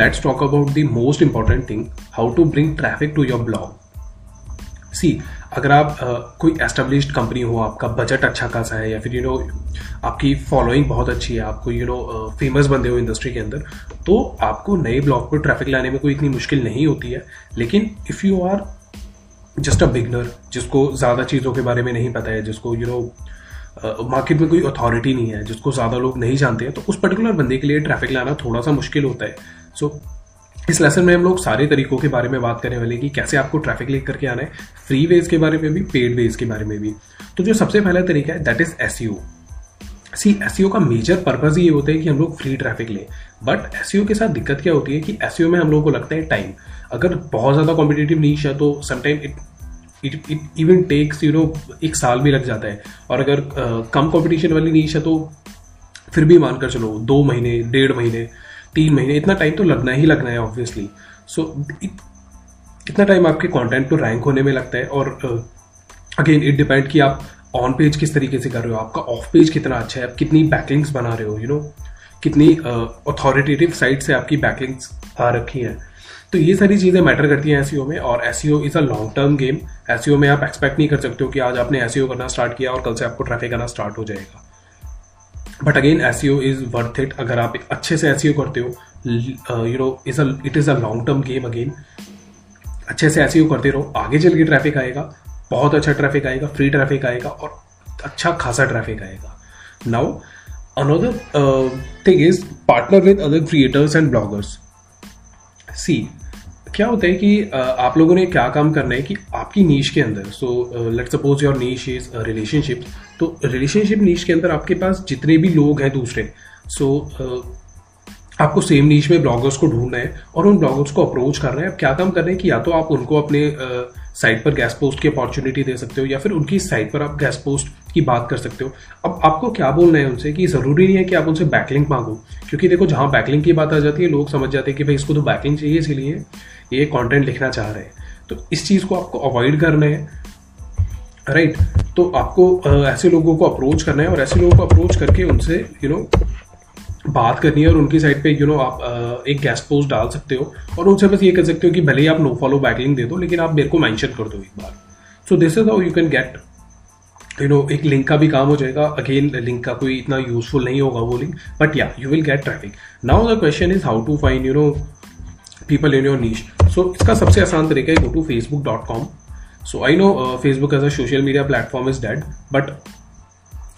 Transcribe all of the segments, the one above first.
let's talk about the most important thing how to bring traffic to your blog. सी अगर आप uh, कोई established company हो आपका budget अच्छा खासा है या फिर यू you नो know, आपकी फॉलोइंग बहुत अच्छी है आपको यू नो फ़ेमस बंदे हो इंडस्ट्री के अंदर तो आपको नए ब्लॉग पर ट्रैफ़िक लाने में कोई इतनी मुश्किल नहीं होती है लेकिन if you are just a beginner जिसको ज़्यादा चीज़ों के बारे में नहीं पता है जिसको यू नो मार्केट में कोई अथॉरिटी नहीं है जिसको ज़्यादा लोग नहीं जानते हैं तो उस पर्टिकुलर बंदे के लिए ट्रैफ़िक लाना थोड़ा सा मुश्किल होता है। सो so, इस लेसन में हम लोग सारे तरीकों के बारे में बात करने वाले कि कैसे आपको ट्रैफ़िक लेकर करके आना है। फ्री वेज के बारे में भी पेड वेज के बारे में भी। तो जो सबसे पहला तरीका है that is S C S का मेजर पर्पज ये होता है कि हम लोग फ्री ट्रैफ़िक लें। बट एस के साथ दिक्कत क्या होती है कि एस में हम लोग को लगता है टाइम अगर बहुत ज़्यादा कॉम्पिटेटिव नीच है तो sometime it it it even takes you know एक साल भी लग जाता है। और अगर uh, कम कंपटीशन वाली नीच है तो फिर भी मानकर चलो दो महीने डेढ़ महीने तीन महीने इतना टाइम तो लगना ही लगना है ऑब्वियसली सो so, इतना टाइम आपके कंटेंट को रैंक होने में लगता है और अगेन इट डिपेंड कि आप ऑन पेज किस तरीके से कर रहे हो आपका ऑफ़ पेज कितना अच्छा है आप कितनी बैकलिंग्स बना रहे हो यू you नो know, कितनी अथॉरिटेटिव uh, साइट से आपकी बैकलिंग्स आ रखी हैं। तो ये सारी चीज़ें मैटर करती हैं एस में, और SEO is a long term game S में आप एक्सपेक्ट नहीं कर सकते हो कि आज आपने एस करना स्टार्ट किया और कल से आपको ट्रैफ़िक आना स्टार्ट हो जाएगा. But again S is worth it अगर आप अच्छे से एस करते हो you know is it is a long term game again अच्छे से एस करते रहो, आगे चल के ट्रैफ़िक आएगा, बहुत अच्छा ट्रैफ़िक आएगा फ्री ट्रैफ़िक आएगा, और अच्छा खासा ट्रैफ़िक आएगा. Now another thing is partner with other creators and bloggers see क्या होता है कि आप लोगों ने क्या काम करना है कि आपकी नीच के अंदर so let suppose your niche is relationship तो रिलेशनशिप नीच के अंदर आपके पास जितने भी लोग हैं दूसरे सो so, आपको सेम नीच में ब्लॉगर्स को ढूंढना है और उन ब्लॉगर्स को अप्रोच करना है। आप क्या काम कर रहे हैं कि या तो आप उनको अपने साइट पर गैस पोस्ट की अपॉर्चुनिटी दे सकते हो या फिर उनकी साइट पर आप गैस पोस्ट की बात कर सकते हो। अब आपको क्या बोलना है उनसे कि ज़रूरी नहीं है कि आप उनसे बैकलिंग मांगो, क्योंकि देखो जहाँ बैकलिंग की बात आ जाती है, लोग समझ जाते हैं कि भाई इसको तो बैकलिंग चाहिए, इसीलिए ये कंटेंट लिखना चाह रहे हैं। तो इस चीज़ को आपको अवॉइड करना है राइट right. तो आपको ऐसे लोगों को अप्रोच करना है और ऐसे लोगों को अप्रोच करके उनसे यू नो बात करनी है और उनकी साइड पे यू नो आप एक गेस्ट पोस्ट डाल सकते हो और उनसे बस ये कर सकते हो कि भले ही आप नो फॉलो बैकलिंग दे दो, लेकिन आप मेरे को मेंशन कर दो एक बार। So this is how you can get you know एक लिंक का भी काम हो जाएगा। अगेन लिंक का कोई इतना यूजफुल नहीं होगा वो लिंक बट या you will get traffic now the question is how to find you know people in your niche so इसका सबसे आसान तरीका है go to Facebook dot com so I know Facebook as a social media platform is dead but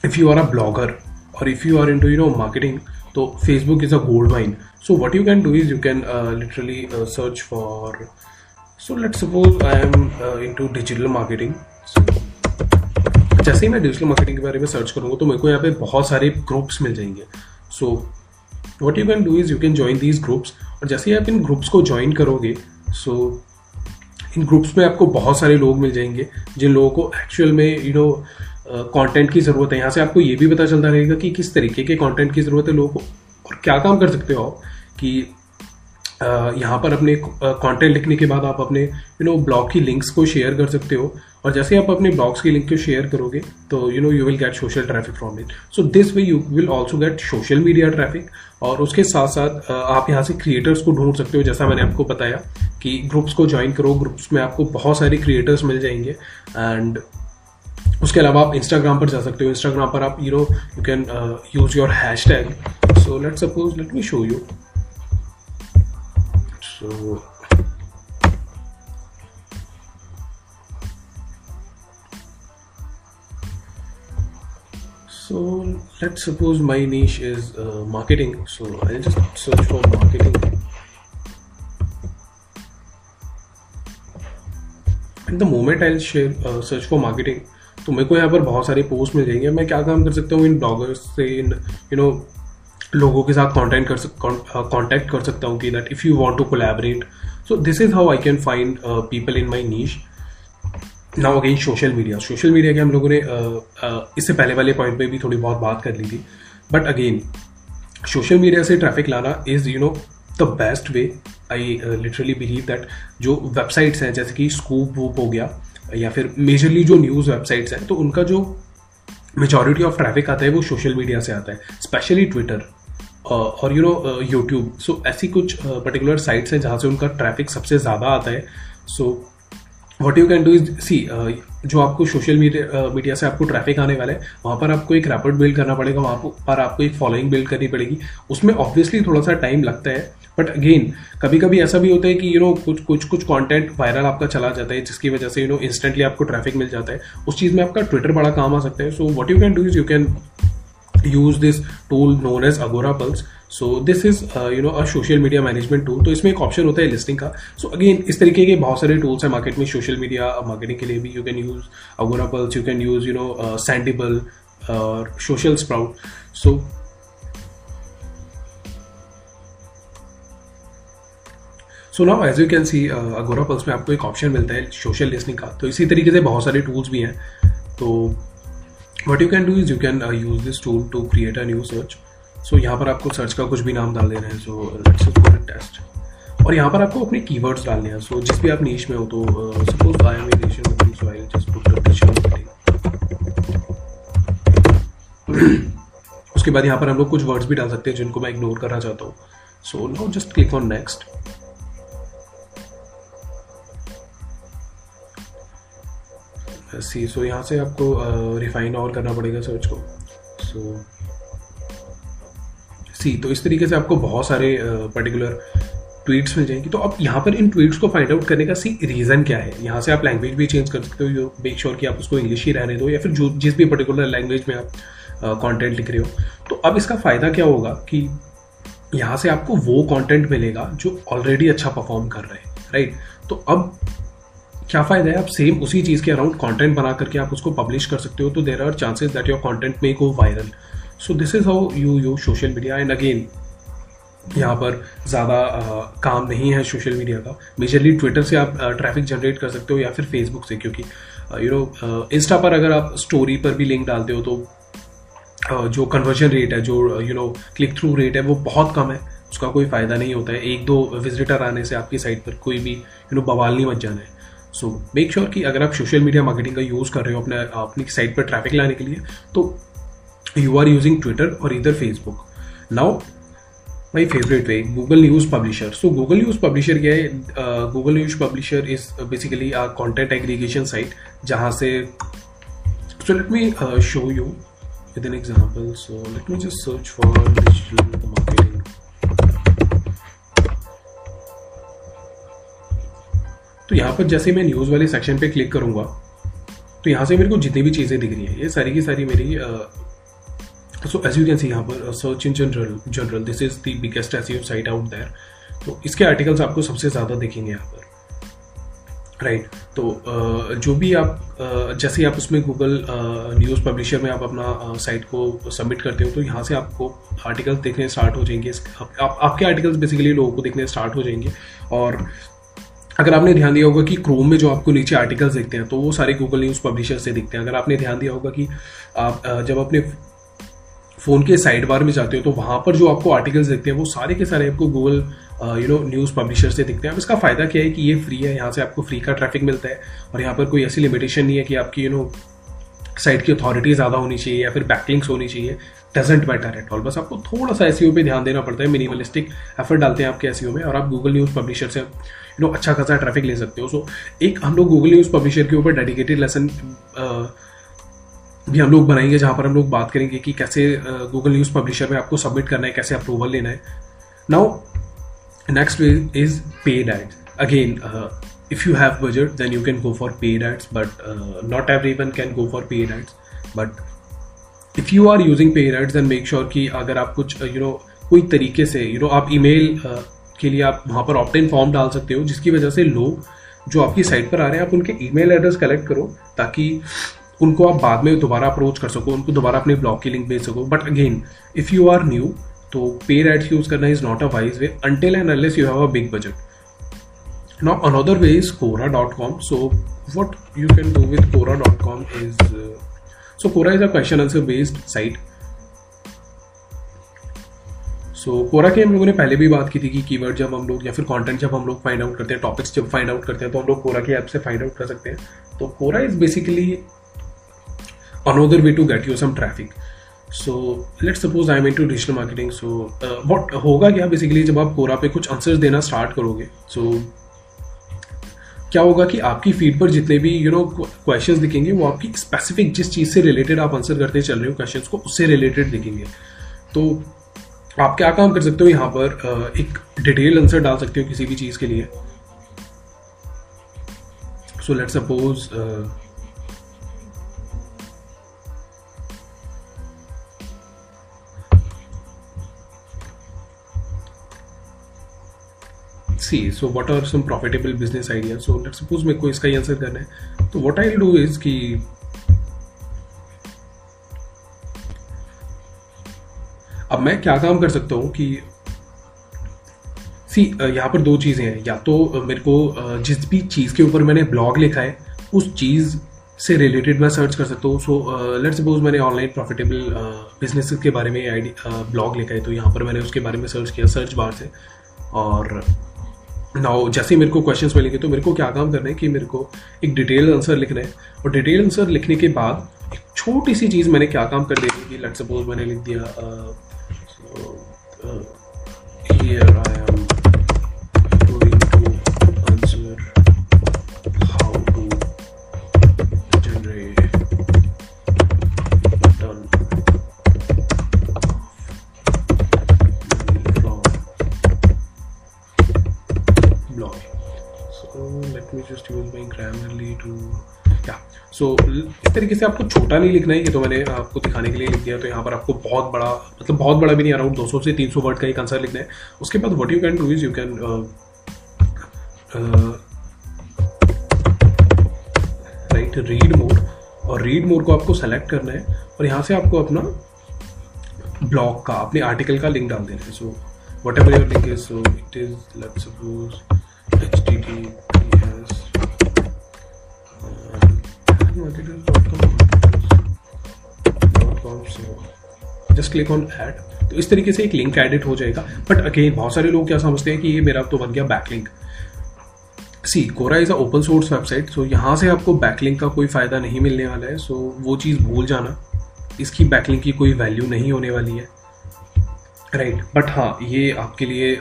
if you are a blogger और if you are into you know marketing तो Facebook is a gold mine so what you can do is you can literally search for so let suppose I am into digital marketing जैसे ही मैं digital marketing के बारे में search करूँगा तो मेरे को यहाँ पे बहुत सारे ग्रुप्स मिल जाएँगे। So what you can do is you can join these groups और जैसे ही आप इन ग्रुप्स को ज्वाइन करोगे सो so, इन ग्रुप्स में आपको बहुत सारे लोग मिल जाएँगे जिन लोगों को एक्चुअल में यू नो know, कंटेंट की ज़रूरत है। यहाँ से आपको ये भी पता चलता रहेगा कि किस तरीके के कंटेंट की ज़रूरत है लोगों को और क्या काम कर सकते हो आप कि यहाँ पर अपने कंटेंट लिखने के बाद आप अपने यू नो ब्लॉग की लिंक्स को शेयर कर सकते हो। और जैसे आप अपने ब्लॉग्स की लिंक को शेयर करोगे तो you know you will get social traffic from it so this way you will also get social media traffic और उसके साथ साथ आप यहाँ से क्रिएटर्स को ढूंढ सकते हो। जैसा मैंने आपको बताया कि ग्रुप्स को ज्वाइन करो ग्रुप्स में आपको बहुत सारे क्रिएटर्स मिल जाएँगे एंड उसके अलावा आप इंस्टाग्राम पर जा सकते हो। इंस्टाग्राम पर आप you know you can use your hashtag so let suppose let me show you so So let's suppose my niche is uh, marketing. So I'll just search for marketing. The moment I'll share uh, search for marketing, तो मेरे को यहाँ पर बहुत सारे post मिल जाएँगे मैं क्या काम कर सकता हूँ इन ब्लॉगर्स से इन यू नो लोगों के साथ कॉन्टेक्ट कर कॉन्टैक्ट कर सकता हूँ कि that if you want to collaborate so this is how I can find people in my niche now again social media social media के हम लोगों ने इससे पहले वाले पॉइंट पे भी थोड़ी बहुत बात कर ली थी। बट अगेन सोशल मीडिया से ट्रैफ़िक लाना is you know the best way I literally believe that जो वेबसाइट्स हैं, जैसे कि स्कूप वूप हो गया, या फिर मेजरली जो न्यूज़ वेबसाइट्स हैं तो उनका जो मेजॉरिटी ऑफ़ ट्रैफ़िक आता है, वो सोशल मीडिया से आता है स्पेशली ट्विटर और यू नो यूट्यूब सो ऐसी कुछ पर्टिकुलर साइट्स हैं जहाँ से उनका ट्रैफ़िक सबसे ज़्यादा आता है। So what you can do is see जो आपको सोशल मीडिया मीडिया से आपको ट्रैफ़िक आने वाला है, वहाँ पर आपको एक रैपिड बिल्ड करना पड़ेगा, वहाँ पर आपको एक फॉलोइंग बिल्ड करनी पड़ेगी। उसमें ऑब्वियसली थोड़ा सा टाइम लगता है बट अगेन कभी कभी ऐसा भी होता है कि यू नो कुछ कुछ कुछ कंटेंट वायरल आपका चला जाता है, जिसकी वजह से यू नो इंस्टेंटली आपको ट्रैफ़िक मिल जाता है। उस चीज़ में आपका ट्विटर बड़ा काम आ सकता है so what you can do is you can use this tool known as Agorapulse so this is you know a social media management tool तो इसमें एक ऑप्शन होता है लिस्टिंग का। सो so, अगेन इस तरीके के बहुत सारे टूल्स हैं मार्केट में सोशल मीडिया मार्केटिंग के लिए भी you can use Agorapulse you can use you know Sendible social sprout so so now as you can see Agorapulse में आपको एक ऑप्शन मिलता है सोशल लिसनिंग का। तो इसी तरीके से बहुत सारे टूल्स भी हैं। तो what you can do is you can use this tool to create a new search so यहाँ पर आपको सर्च का कुछ भी नाम डाल देना है सो लेट्स टेस्ट और यहाँ पर आपको अपने कीवर्ड्स डालने हैं सो जिस भी आप नीच में हो तो सपोज़ सो आई उसके बाद यहाँ पर हम लोग कुछ वर्ड्स भी डाल सकते हैं जिनको मैं इग्नोर करना चाहता हूँ. So now just click on next see so यहाँ से आपको रिफाइन और करना पड़ेगा सर्च को। सो सी तो इस तरीके से आपको बहुत सारे पर्टिकुलर ट्वीट्स मिल जाएँगी। तो अब यहाँ पर इन ट्वीट्स को फाइंड आउट करने का सी रीज़न क्या है? यहाँ से आप लैंग्वेज भी चेंज कर सकते हो मेक श्योर कि आप उसको इंग्लिश ही रहने दो, या फिर जो, जिस भी पर्टिकुलर लैंग्वेज में आप कंटेंट लिख रहे हो। तो अब इसका फ़ायदा क्या होगा कि यहाँ से आपको वो कंटेंट मिलेगा जो ऑलरेडी अच्छा परफॉर्म कर रहे हैं राइट तो अब क्या फ़ायदा है? आप सेम उसी चीज़ के अराउंड कंटेंट बना करके आप उसको पब्लिश कर सकते हो तो there are chances that your content may go viral so this is how you use social media and again यहाँ पर ज़्यादा काम नहीं है सोशल मीडिया का। मेजरली ट्विटर से आप ट्रैफ़िक जनरेट कर सकते हो या फिर फेसबुक से, क्योंकि यू नो इंस्टा पर अगर आप स्टोरी पर भी लिंक डालते हो तो जो कन्वर्जन रेट है, जो you know click through rate है, वो बहुत कम है। उसका कोई फ़ायदा नहीं होता है। एक दो विजिटर आने से आपकी साइट पर कोई भी यू नो बवाल नहीं मच जाना है। सो मेक श्योर कि अगर आप सोशल मीडिया मार्केटिंग का यूज़ कर रहे हो अपने, अपनी साइट पर ट्रैफ़िक लाने के लिए तो यू आर यूजिंग ट्विटर और इधर Facebook now my favourite way Google News publisher so Google News publisher क्या है? Google News publisher is basically a content aggregation site जहाँ से so let me show you with an example so let me just search for digital तो यहाँ पर जैसे मैं news वाले सेक्शन पे क्लिक करूँगा तो यहाँ से मेरे को जितनी भी चीज़ें दिख रही हैं ये सारी की सारी मेरी so as you can see यहाँ पर search in general general this is the biggest S site out there तो इसके आर्टिकल्स आपको सबसे ज़्यादा दिखेंगे यहाँ पर राइट right. तो जो भी आप जैसे आप उसमें गूगल न्यूज़ पब्लिशर में आप अपना साइट को सबमिट करते हो तो यहाँ से आपको आर्टिकल्स देखने स्टार्ट हो जाएँगे। आप, आपके आर्टिकल्स बेसिकली लोगों को देखने स्टार्ट हो जाएँगे। और अगर आपने ध्यान दिया होगा कि क्रोम में जो आपको नीचे आर्टिकल्स दिखते हैं तो वो सारे गूगल न्यूज़ पब्लिशर से दिखते हैं। अगर आपने ध्यान दिया होगा कि आप जब अपने फ़ोन के साइड बार में जाते हो तो वहाँ पर जो आपको आर्टिकल्स दिखते हैं, वो सारे के सारे आपको Google you know news publisher से दिखते हैं। अब इसका फ़ायदा क्या है कि ये फ्री है, यहाँ से आपको फ्री का ट्रैफ़िक मिलता है, और यहाँ पर कोई ऐसी लिमिटेशन नहीं है कि आपकी यू नो साइट की अथॉरिटी ज़्यादा होनी चाहिए या फिर बैकलिंग्स होनी चाहिए डजेंट मैटर एट ऑल बस आपको थोड़ा सा एस पे ध्यान देना पड़ता है मिनिमलिस्टिक एफर्ट डालते हैं आपके एस में और आप गूगल न्यूज़ पब्लिशर से यू नो अच्छा खासा ट्रैफ़िक ले सकते हो। सो एक हम लोग गूगल न्यूज़ पब्लिशर के ऊपर डेडिकेटेड लेसन भी हम लोग बनाएँगे, जहाँ पर हम लोग बात करेंगे कि कैसे गूगल न्यूज़ पब्लिशर में आपको सबमिट करना है, कैसे अप्रूवल लेना है। Now next is paid ad again if you have budget then you can go for paid ads but uh, not everyone can go for paid ads but if you are using paid ads then make sure अगर आप कुछ you uh, no कोई तरीके से you you know, आप email uh, के लिए आप वहाँ पर ऑप्ट इन फॉर्म डाल सकते हो जिसकी वजह से लोग जो आपकी साइट पर आ रहे हैं आप उनके ईमेल एड्रेस कलेक्ट करो ताकि उनको आप बाद में दोबारा अप्रोच कर सको उनको दोबारा अपने ब्लॉग की लिंक भेज सको। But again if you are new तो पेड एड्स यूज़ करना is not a wise way until and unless you have a big budget Now another way is Quora.com. So what you can do with Quora.com is uh, so Quora is a question answer based site. So Quora की हम लोगों ने पहले भी बात की थी कि कीवर्ड जब हम लोग या फिर कंटेंट जब हम लोग फाइंड आउट करते हैं टॉपिक्स जब फाइंड आउट करते हैं तो हम लोग कोरा की ऐप से फाइंड आउट कर सकते हैं तो Quora is basically another way to get you some traffic so let suppose I am into digital marketing so what होगा क्या बेसिकली जब आप कोरा पे कुछ आंसर्स देना स्टार्ट करोगे सो so, क्या होगा कि आपकी फ़ीड पर जितने भी यू नो क्वेश्चंस दिखेंगे, वो आपकी स्पेसिफिक जिस चीज़ से रिलेटेड आप आंसर करते चल रहे हो क्वेश्चंस को उससे रिलेटेड दिखेंगे। तो आप क्या काम कर सकते हो यहाँ पर? एक डिटेल आंसर डाल सकते हो किसी भी चीज़ के लिए। So let suppose see so what are some profitable business idea so let suppose मेरे को इसका ही आंसर करना है। तो व्हाट आई डू इज़ कि अब मैं क्या काम कर सकता हूँ कि सी यहाँ पर दो चीज़ें हैं। या तो मेरे को जिस भी चीज़ के ऊपर मैंने ब्लॉग लिखा है, उस चीज़ से रिलेटेड मैं सर्च कर सकता हूँ। सो लेट सपोज़ मैंने ऑनलाइन प्रॉफिटेबल बिज़नेस के बारे में आई ब्लॉग लिखा है तो यहाँ पर मैंने उसके बारे में सर्च किया सर्च बार से और नाउ जैसे मेरे को क्वेश्चन मिलेंगे तो मेरे को क्या काम करना है कि मेरे को एक डिटेल आंसर लिखना है। और डिटेल आंसर लिखने के बाद एक छोटी सी चीज़ मैंने क्या काम कर कि लेट सपोज़ मैंने लिख दिया आ, आ, आ, just use my grammarly to या सो इस तरीके से आपको छोटा नहीं लिखना है ये तो मैंने आपको दिखाने के लिए लिख दिया तो यहाँ पर आपको बहुत बड़ा मतलब बहुत बड़ा भी नहीं अराउंड 200 से 300 वर्ड का एक आंसर लिखना है उसके बाद what you can do is you can write read mode और रीड मोड को आपको सेलेक्ट करना है और यहाँ से आपको अपना ब्लॉग का अपने आर्टिकल का लिंक डाल देना है so whatever your link is so it is let suppose https just click on add तो इस तरीके से एक लिंक एडिट हो जाएगा. बट अगेन बहुत सारे लोग क्या समझते हैं कि ये मेरा तो बन गया backlink see Quora is a open source website so यहाँ से आपको बैकलिंक का कोई फ़ायदा नहीं मिलने वाला है. सो so, वो चीज़ भूल जाना. इसकी बैकलिंक की कोई वैल्यू नहीं होने वाली है. Right right. बट हाँ ये आपके लिए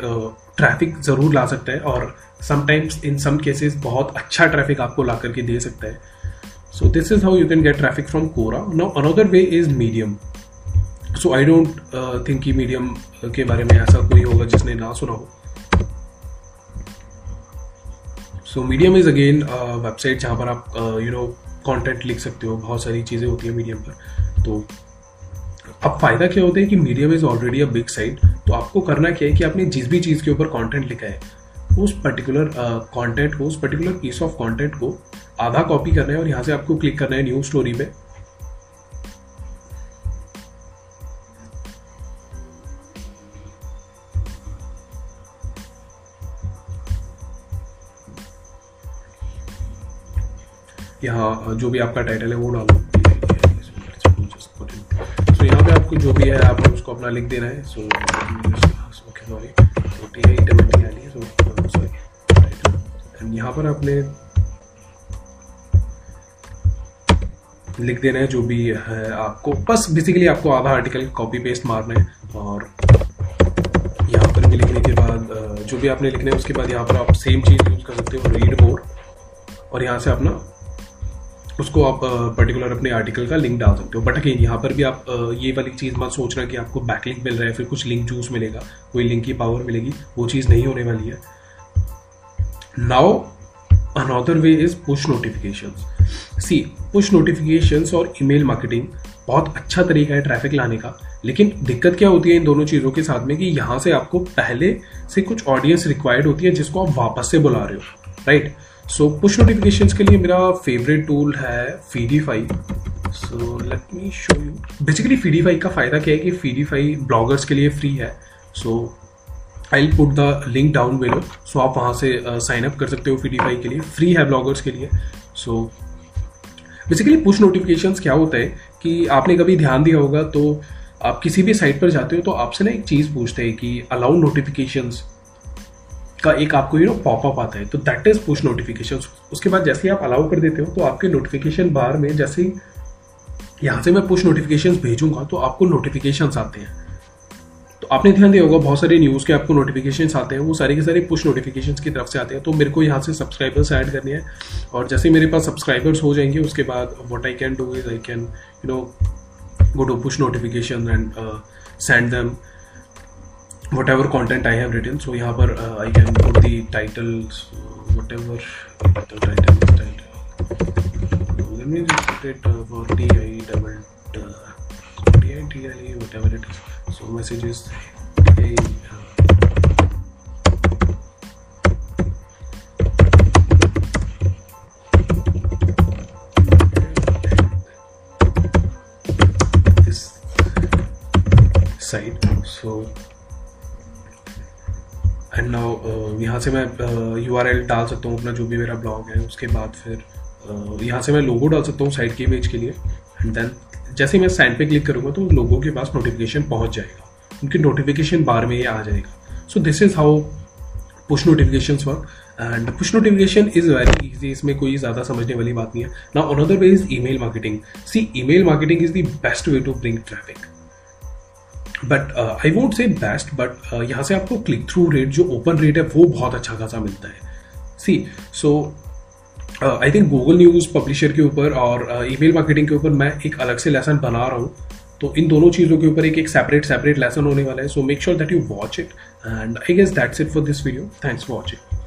ट्रैफ़िक ज़रूर ला सकता है और समटाइम्स इन सम केसेस बहुत अच्छा ट्रैफ़िक आपको ला करके दे सकता है. So this is how you can get traffic from Quora now another way is Medium so I don't think कि मीडियम के बारे में ऐसा कोई होगा जिसने ना सुना हो। So Medium is again website जहाँ पर आप यू नो कंटेंट लिख सकते हो। बहुत सारी चीज़ें होती है मीडियम पर। तो अब फ़ायदा क्या होता है कि Medium is already a big site तो आपको करना क्या है कि आपने जिस भी चीज़ के ऊपर कंटेंट लिखा है उस पर्टिकुलर कंटेंट को, उस पर्टिकुलर पीस ऑफ़ कंटेंट को आधा कॉपी करना है और यहाँ से आपको क्लिक करना है न्यू स्टोरी पे। यहाँ जो भी आपका टाइटल है वो डालो सो यहाँ पे आपको जो भी है, आप उसको अपना लिख देना है। So okay sorry T I double T I so sorry and यहाँ पर आपने लिख देना है जो भी है आपको। बस बेसिकली आपको आधा आर्टिकल कॉपी पेस्ट मारना है और यहाँ पर भी लिखने के बाद जो भी आपने लिखना है, उसके बाद यहाँ पर आप सेम चीज़ यूज़ कर सकते हो रीड मोर और यहाँ से अपना उसको आप पर्टिकुलर अपने आर्टिकल का लिंक डाल सकते हो। बट अगेन यहाँ पर भी आप ये वाली चीज़ मत सोचना कि आपको बैक लिंक मिल रहा है, फिर कुछ लिंक जूस मिलेगा, कोई लिंक की पावर मिलेगी, वो चीज़ नहीं होने वाली है। Now another way is push notification see push notification और ईमेल मार्केटिंग बहुत अच्छा तरीका है ट्रैफ़िक लाने का, लेकिन दिक्कत क्या होती है इन दोनों चीज़ों के साथ में कि यहाँ से आपको पहले से कुछ ऑडियंस रिक्वायर्ड होती है जिसको आप वापस से बुला रहे हो right right? So push notification के लिए मेरा फेवरेट टूल है Feedify so let me show you basically Feedify का फ़ायदा क्या है कि फीडीफाई ब्लॉगर्स के लिए फ्री है. So I put the link down below सो आप वहाँ से साइन uh, अप कर सकते हो फीडीफाई के लिए. फ्री है ब्लॉगर्स के लिए. सो बेसिकली पुश नोटिफिकेशंस क्या होता है कि आपने कभी ध्यान दिया होगा तो आप किसी भी साइट पर जाते हो तो आपसे ना एक चीज़ पूछते हैं कि अलाउ नोटिफिकेशंस का एक आपको यू नो पॉपअप आता है तो दैट इज़ पुश नोटिफिकेशन उसके बाद जैसे ही आप अलाउ कर देते हो तो आपके नोटिफिकेशन बार में जैसे यहाँ से मैं पुश नोटिफिकेशन भेजूँगा तो आपको नोटिफिकेशन आते हैं। तो आपने ध्यान दिया होगा, बहुत सारे न्यूज़ के आपको नोटिफिकेशन आते हैं, वो सारे के सारे पुश नोटिफिकेशन की तरफ़ से आते हैं। तो मेरे को यहाँ से सब्सक्राइबर्स ऐड करने हैं, और जैसे मेरे पास सब्सक्राइबर्स हो जाएँगे, उसके बाद what I can do is I can you know go to push notification and send send whatever content I है सो यहाँ पर I can good the title whatever so messages यहाँ से मैं यू आर एल डाल सकता हूँ अपना जो भी मेरा ब्लॉग है, उसके बाद फिर यहाँ से मैं लोगो डाल सकता हूँ साइड के पेज के लिए एंड देन जैसे मैं साइड पे क्लिक करूँगा तो लोगों के पास नोटिफिकेशन पहुँच जाएगा। उनकी नोटिफिकेशन बार में ये आ जाएगा। So this is how push notification work and push notification is very easy इसमें कोई ज़्यादा समझने वाली बात नहीं है। ना another way is email marketing see email marketing is the best way to bring traffic but I won't say best but यहाँ से आपको क्लिक थ्रू रेट जो ओपन रेट है, वो बहुत अच्छा खासा मिलता है। See so I think Google news publisher के ऊपर और ई मेल मार्केटिंग के ऊपर मैं एक अलग से लेसन बना रहा हूँ। तो इन दोनों चीज़ों के ऊपर एक एक सेपरेट सेपरेट लेसन होने वाला है। So make sure that you watch it and I guess that's it for this video thanks for watching